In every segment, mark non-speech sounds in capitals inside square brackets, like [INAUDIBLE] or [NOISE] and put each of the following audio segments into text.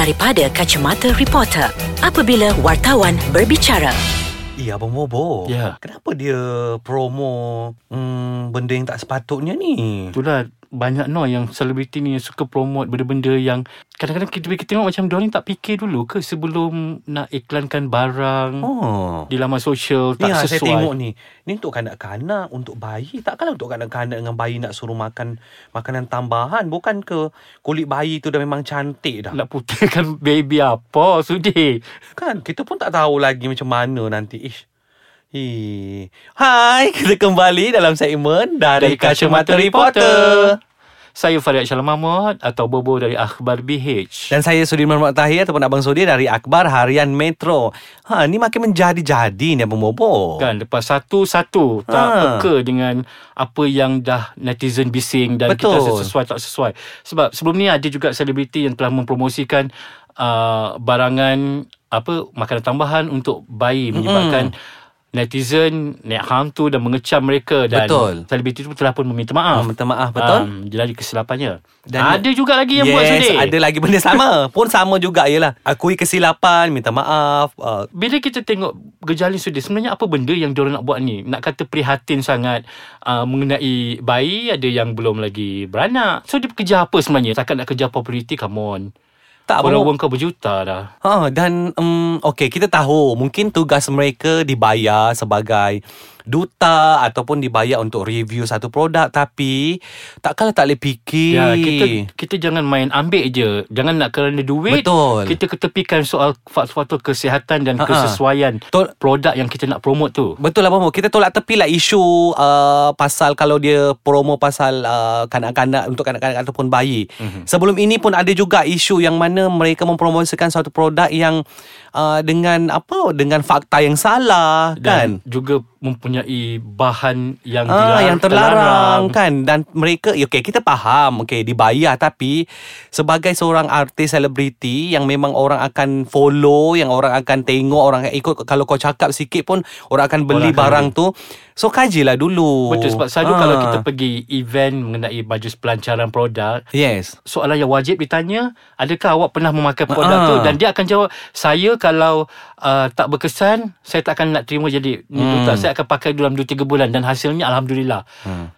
daripada kacamata reporter apabila wartawan berbicara. Ya, Abang Bobo. Ya. Kenapa dia promo hmm, benda yang tak sepatutnya ni? Itulah banyak no yang selebriti ni yang suka promote benda-benda yang kadang-kadang kita, kita tengok macam diorang tak fikir dulu ke sebelum nak iklankan barang Oh. di laman sosial Ni tak ha, sesuai. saya tengok ni. Ni untuk kanak-kanak, untuk bayi. Takkanlah untuk kanak-kanak dengan bayi nak suruh makan makanan tambahan. Bukan ke kulit bayi tu dah memang cantik dah. Nak putihkan [LAUGHS] baby apa sudi. Kan kita pun tak tahu lagi macam mana nanti. Ish. Hi. Hai, [LAUGHS] kita kembali dalam segmen dari, Kacamata Reporter. Saya Farid Shalom Mahmud atau Bobo dari Akhbar BH. Dan saya Sudirman Muhammad Tahir ataupun Abang Sudir dari Akbar Harian Metro. Ha, ni makin menjadi-jadi ni Abang Bobo. Kan lepas satu-satu tak Ha. peka dengan apa yang dah netizen bising dan Betul. kita sesuai tak sesuai. Sebab sebelum ni ada juga selebriti yang telah mempromosikan uh, barangan apa makanan tambahan untuk bayi menyebabkan netizen naik hantu dan mengecam mereka dan Betul. selebriti itu telah pun meminta Ah, maaf. minta maaf betul. Um, jadi kesilapannya. Dan- ada juga lagi yang buat yes, sedih. ada lagi benda sama. [LAUGHS] Pun sama juga ialah akui kesilapan, minta maaf. Uh, Bila kita tengok gejala sudah sebenarnya apa benda yang diorang nak buat ni? Nak kata prihatin sangat uh, mengenai bayi ada yang belum lagi beranak. So dia kerja apa sebenarnya? Takkan nak kerja populariti come on. Tak Abang wang kau berjuta dah. Ha, dan um, okay, kita tahu mungkin tugas mereka dibayar sebagai duta ataupun dibayar untuk review satu produk tapi takkanlah tak boleh fikir. Ya, kita kita jangan main ambil je. Jangan nak kerana duit. Betul. Kita ketepikan soal faktor kesihatan dan Ha-ha. kesesuaian Betul. produk yang kita nak promote tu. Betul lah Bobo Kita tolak tepi lah isu uh, Pasal kalau dia promo pasal uh, Kanak-kanak Untuk kanak-kanak ataupun bayi Mhm. mm-hmm. Sebelum ini pun ada juga isu Yang mana mereka mempromosikan Suatu produk yang uh, Dengan apa Dengan fakta yang salah Kan? Dan juga mempunyai bahan yang Ah, dilarang, yang terlarang kan? Dan mereka ya, okay kita faham okay dibayar. Tapi sebagai seorang artis selebriti yang memang orang akan follow yang orang akan tengok orang akan ikut kalau kau cakap sikit pun orang akan beli Orang akan barang tu so kajilah dulu. Betul sebab selalu Ah. kalau kita pergi event mengenai majlis pelancaran produk yes. soalan yang wajib ditanya adakah awak pernah memakai produk Ah. tu dan dia akan jawab saya kalau uh, tak berkesan saya tak akan nak terima jadi ni Hmm. duta saya akan pakai dalam 2 3 bulan dan hasilnya alhamdulillah Hmm.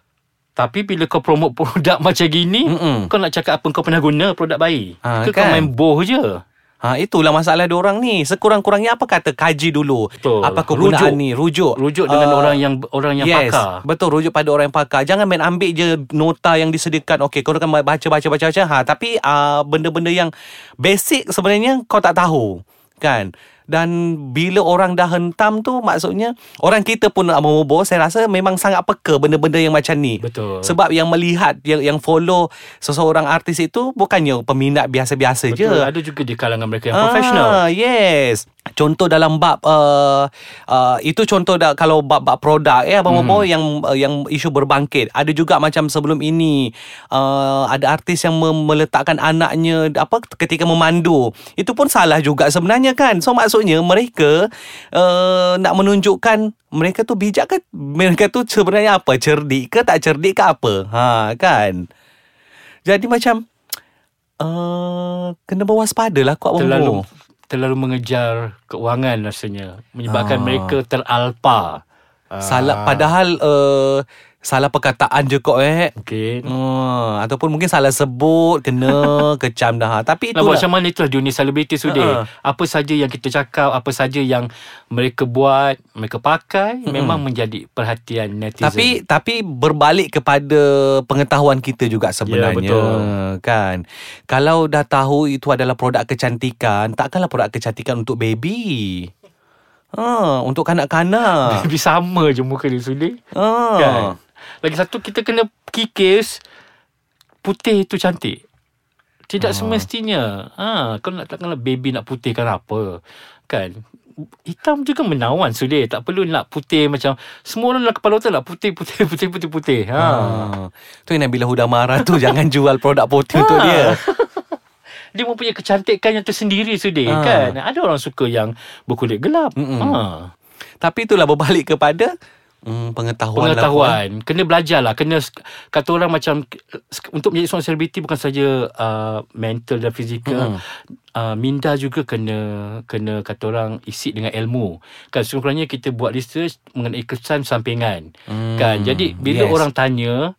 tapi bila kau promote produk [LAUGHS] macam gini Mm-mm. kau nak cakap apa kau pernah guna produk bayi Ah, ke kau kan? main boh je Ha itulah masalah dia orang ni. Sekurang-kurangnya apa kata kaji dulu. Betul. Apa kegunaan Rujuk. ni? Rujuk. rujuk dengan Ah, orang yang orang yang yes, pakar Betul rujuk pada orang yang pakar. Jangan main ambil je nota yang disediakan. Okey, kau kan baca baca baca baca ha tapi uh, benda-benda yang basic sebenarnya kau tak tahu. Kan? Dan bila orang dah hentam tu maksudnya orang kita pun nak memobor saya rasa memang sangat peka benda-benda yang macam ni. Betul. Sebab yang melihat yang yang follow seseorang artis itu bukannya peminat biasa-biasa je. Betul, ada juga di kalangan mereka yang profesional Ah, yes. Contoh dalam bab uh, uh, itu contoh dah kalau bab-bab produk eh abang hmm. yang uh, yang isu berbangkit. Ada juga macam sebelum ini uh, ada artis yang mem- meletakkan anaknya apa ketika memandu. Itu pun salah juga sebenarnya kan. So maksudnya mereka uh, nak menunjukkan mereka tu bijak ke mereka tu sebenarnya apa? Cerdik ke tak cerdik ke apa? Ha kan. Jadi macam uh, kena berwaspada lah kau abang terlalu. Terlalu mengejar keuangan rasanya menyebabkan Ah. mereka teralpa. Ah. Salah padahal uh, salah perkataan je kok eh. Okey. Hmm, ataupun mungkin salah sebut kena [LAUGHS] kecam dah. Tapi Nak itu buat macam mana itulah dunia selebriti sudah. Ha-ha. Apa saja yang kita cakap, apa saja yang mereka buat, mereka pakai memang menjadi perhatian netizen. tapi tapi berbalik kepada pengetahuan kita juga sebenarnya betul. kan. Kalau dah tahu itu adalah produk kecantikan, takkanlah produk kecantikan untuk baby. Ha, untuk kanak-kanak. [LAUGHS] Tapi sama je muka dia sudah. Ha. Kan? Lagi satu kita kena kikis putih itu cantik. Tidak semestinya. Ha, kau nak takkanlah baby nak putihkan apa. Kan? Hitam juga menawan sudah. Tak perlu nak putih macam semua orang dalam kepala otak nak putih putih putih putih putih. Ha. Ha. Tu yang Nabila Huda marah tu [LAUGHS] jangan jual produk putih untuk Ha. dia. [LAUGHS] Dia mempunyai kecantikan yang tersendiri sudah Ha. kan. Ada orang suka yang berkulit gelap. Mm-mm. Ha. Tapi itulah berbalik kepada Hmm, pengetahuan, lah, pengetahuan. kena belajar lah kena kata orang macam untuk menjadi seorang selebriti bukan saja uh, mental dan fizikal. Mm. uh, minda juga kena kena kata orang isi dengan ilmu. Kan sekurang-kurangnya kita buat research mengenai kesan sampingan. Hmm, kan jadi bila yes. orang tanya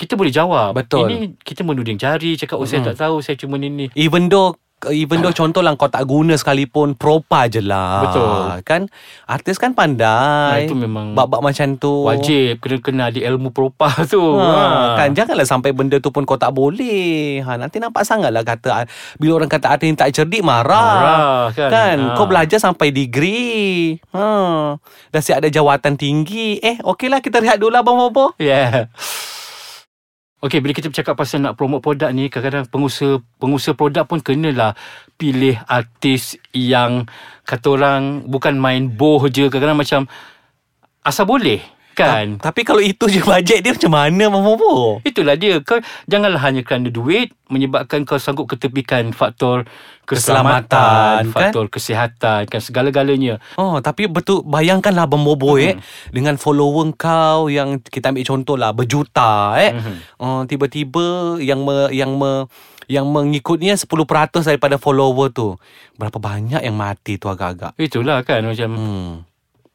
kita boleh jawab. Betul. ini kita menuding jari cakap oh saya tak tahu saya cuma ni ni. Even though Even though contoh lah kau tak guna sekalipun Propa je lah Betul. Kan Artis kan pandai Nah, itu memang Bab-bab macam tu wajib kena kena ada ilmu propa tu Ha, kan janganlah sampai benda tu pun kau tak boleh. Ha nanti nampak sangatlah kata bila orang kata artis tak cerdik marah. Marah, kan? kan? Ha. Kau belajar sampai degree. Ha. Dah siap ada jawatan tinggi. Eh okeylah kita rehat dulu lah Bang Bobo. Yeah. Okay, bila kita bercakap pasal nak promote produk ni, kadang-kadang pengusaha pengusaha produk pun kenalah pilih artis yang kata orang bukan main boh je. Kadang-kadang macam asal boleh, kan? Tapi kalau itu je bajet dia macam mana Bobo? Itulah dia. Kau janganlah hanya kerana duit menyebabkan kau sanggup ketepikan faktor keselamatan, Keselamatan, kan? faktor kesihatan, kan segala-galanya. Oh, tapi betul bayangkanlah Bang Bobo eh dengan follower kau yang kita ambil contoh lah berjuta eh. Mhm. Oh, tiba-tiba yang me, yang me, yang mengikutnya 10% daripada follower tu. Berapa banyak yang mati tu agak-agak. Itulah kan macam Hmm.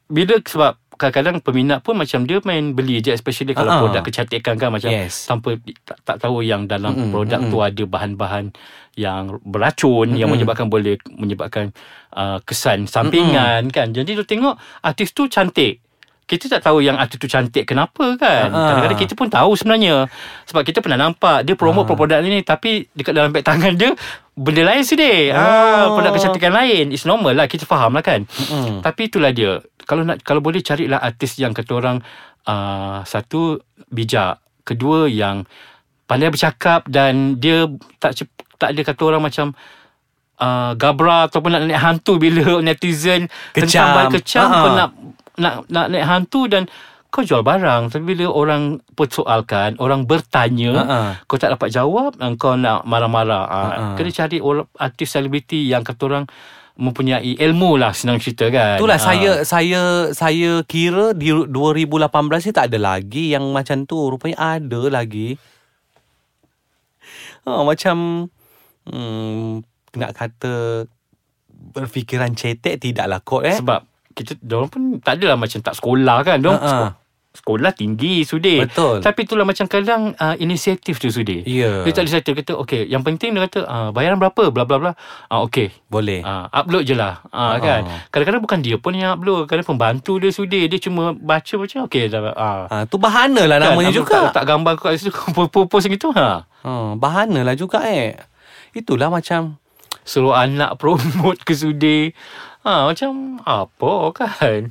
bila sebab kadang-kadang peminat pun macam dia main beli je especially kalau ah. produk kecantikan kan macam Yes. tanpa tak, tak tahu yang dalam Mm-mm, produk tu ada bahan-bahan yang beracun yang menyebabkan boleh menyebabkan uh, kesan sampingan kan. Jadi tu tengok artis tu cantik kita tak tahu yang artis tu cantik kenapa kan Ah, ah. kadang-kadang kita pun tahu sebenarnya sebab kita pernah nampak dia promote produk ni tapi dekat dalam beg tangan dia benda lain sedih ah Oh. produk kecantikan lain it's normal lah kita faham lah kan Mm-mm. tapi itulah dia. Kalau nak kalau boleh carilah artis yang kata orang uh, satu bijak, kedua yang pandai bercakap dan dia tak tak ada kata orang macam uh, gabra ataupun nak naik hantu bila netizen Kecam. tentang kecam kau nak nak nak naik hantu dan kau jual barang tapi bila orang persoalkan orang bertanya Ha-ha. kau tak dapat jawab kau nak marah-marah uh, Ha-ha. kena cari orang artis selebriti yang kata orang mempunyai ilmu lah senang cerita kan Itulah Ah. saya saya saya kira di 2018 ni tak ada lagi yang macam tu. Rupanya ada lagi. Ha, macam hmm, nak kata berfikiran cetek tidaklah kot eh. Sebab kita Diorang pun tak adalah macam tak sekolah kan Diorang Ha-ha. sekolah, sekolah tinggi sudi Betul. Tapi itulah macam kadang uh, Inisiatif tu sudi Ya. Dia tak decide kata okay Yang penting dia kata uh, Bayaran berapa Bla bla bla uh, Okay Boleh. uh, Upload je lah uh, Ha. kan Kadang-kadang bukan dia pun yang upload Kadang pembantu dia sudi Dia cuma baca macam Okay dah uh, Ha, tu bahana lah namanya kan, juga. Tak, tak gambar kat situ [LAUGHS] Post gitu ha. Ha, bahana lah juga eh. Itulah macam Suruh anak [LAUGHS] promote ke sudi ha, Macam Apa kan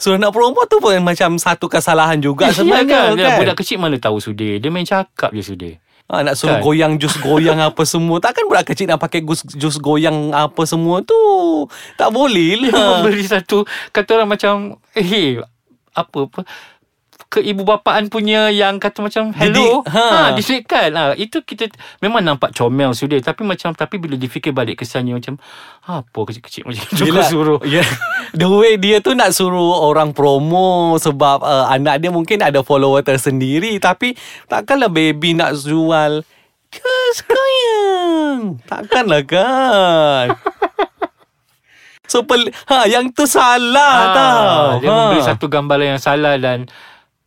Suruh nak promote tu pun macam satu kesalahan juga sebenarnya kan? Dia kan. Budak kecil mana tahu sudi Dia main cakap je sudi Ha, nak suruh Kan? goyang jus goyang apa semua. Takkan budak kecil nak pakai jus, jus goyang apa semua tu. Tak boleh lah. [LAUGHS] memberi satu Kata orang macam Eh apa apa keibubapaan punya yang kata macam hello Didik, ha, ha. didikkan ha, itu kita memang nampak comel sudah tapi macam tapi bila difikir balik kesannya macam apa kecil-kecil macam tu kau suruh yeah. [LAUGHS] The way dia tu nak suruh orang promo sebab uh, anak dia mungkin ada follower tersendiri tapi takkanlah baby nak jual Kus goyang. Takkanlah kan. [LAUGHS] So pel- ha yang tu salah Ah, tau. Dia ha. memberi satu gambaran yang salah dan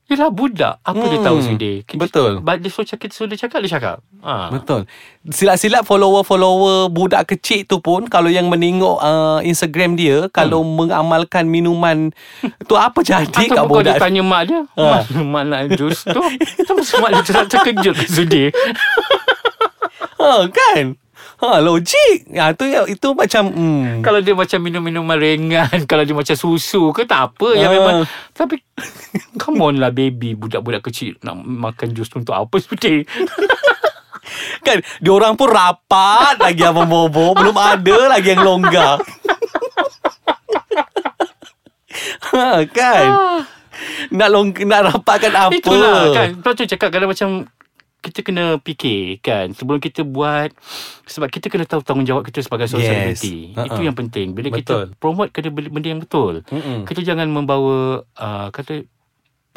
Yelah budak Apa dia Hmm, tahu sudah betul. But Dia suruh cakap Dia suruh dia cakap Dia cakap ha. Betul. Silap-silap follower-follower budak kecil tu pun kalau yang menengok uh, Instagram dia kalau mengamalkan minuman tu apa jadi kat Atau kau dia budak tanya mak dia Ha. Nak jus tu Terus mak dia ter- terkejut ke sudi [LAUGHS] ha, kan? Ha logik. Ya tu itu macam hmm. Kalau dia macam minum-minuman ringan [LAUGHS] Kalau dia macam susu ke tak apa Yang Ah. memang Tapi [LAUGHS] Come on lah baby Budak-budak kecil Nak makan jus tu untuk apa sudi [LAUGHS] kan dia orang pun rapat lagi abang bobo belum ada lagi yang longgar. ha, kan? Nak long nak rapatkan apa? Itulah kan tu cakap Kalau macam kita kena fikir kan sebelum kita buat sebab kita kena tahu tanggungjawab kita sebagai seorang Yes. selebriti. Ha-ha. Itu yang penting. Bila Betul. kita promote kena benda yang betul. Mm-mm. Kita jangan membawa uh, kata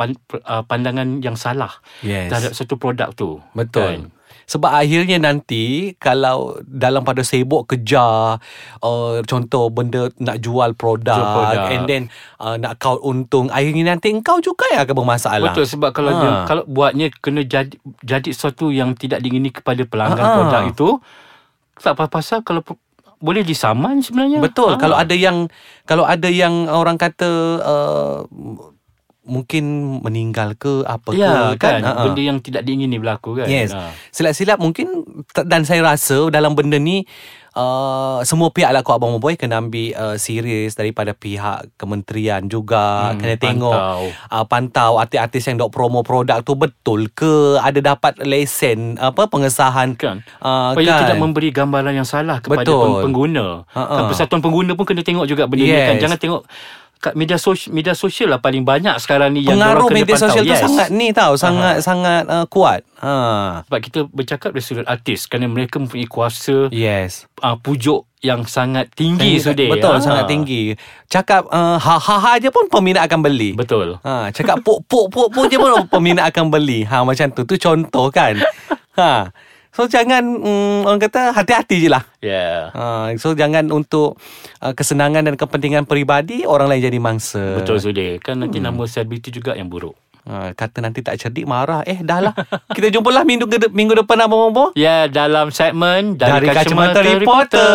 pan, uh, pandangan yang salah Yes. terhadap satu produk tu. Betul. Sebab akhirnya nanti kalau dalam pada sibuk kejar uh, contoh benda nak jual produk, Jual produk. and then uh, nak kau untung akhirnya nanti engkau juga yang akan bermasalah. Betul sebab kalau Ha. dia kalau buatnya kena jadi jadi sesuatu yang tidak diingini kepada pelanggan Ha-ha. produk itu tak apa pasal kalau boleh disaman sebenarnya. Betul. Ha. Kalau ada yang kalau ada yang orang kata uh, mungkin meninggal ke apa ya ke kan, Ha-ha. benda yang tidak diingini berlaku kan. Yes. Ha. Silap-silap mungkin dan saya rasa dalam benda ni uh, semua pihak lah kau abang boy kena ambil uh, serius daripada pihak kementerian juga Hmm, kena tengok pantau. uh, pantau artis-artis yang dok promo produk tu betul ke ada dapat lesen apa pengesahan Kan. uh, Supaya kan tidak memberi gambaran yang salah kepada Betul. peng- pengguna. Ha-ha. Kan persatuan pengguna pun kena tengok juga benda ni Yes. kan. Jangan tengok kat media sosial media sosial lah paling banyak sekarang ni yang pengaruh media pantau. sosial tu Yes. sangat ni tau sangat sangat uh, kuat ha sebab kita bercakap dari sudut artis kerana mereka mempunyai kuasa yes uh, pujuk yang sangat tinggi sudah. betul Ah. sangat tinggi cakap uh, ha ha ha je pun peminat akan beli Betul. Ha, cakap puk puk puk puk je pun [LAUGHS] peminat akan beli. Ha macam tu. Tu contoh kan. Ha. So jangan mm, orang kata hati-hati je lah. Yeah. Ha, so jangan untuk uh, kesenangan dan kepentingan peribadi orang lain jadi mangsa. Betul sudah. Kan nanti nama selebriti juga yang buruk. Ha, kata nanti tak cerdik marah. Eh dah lah. [LAUGHS] Kita jumpalah minggu, ke- minggu depan abang-abang. Ya, dalam segmen Dari Kacamata Reporter.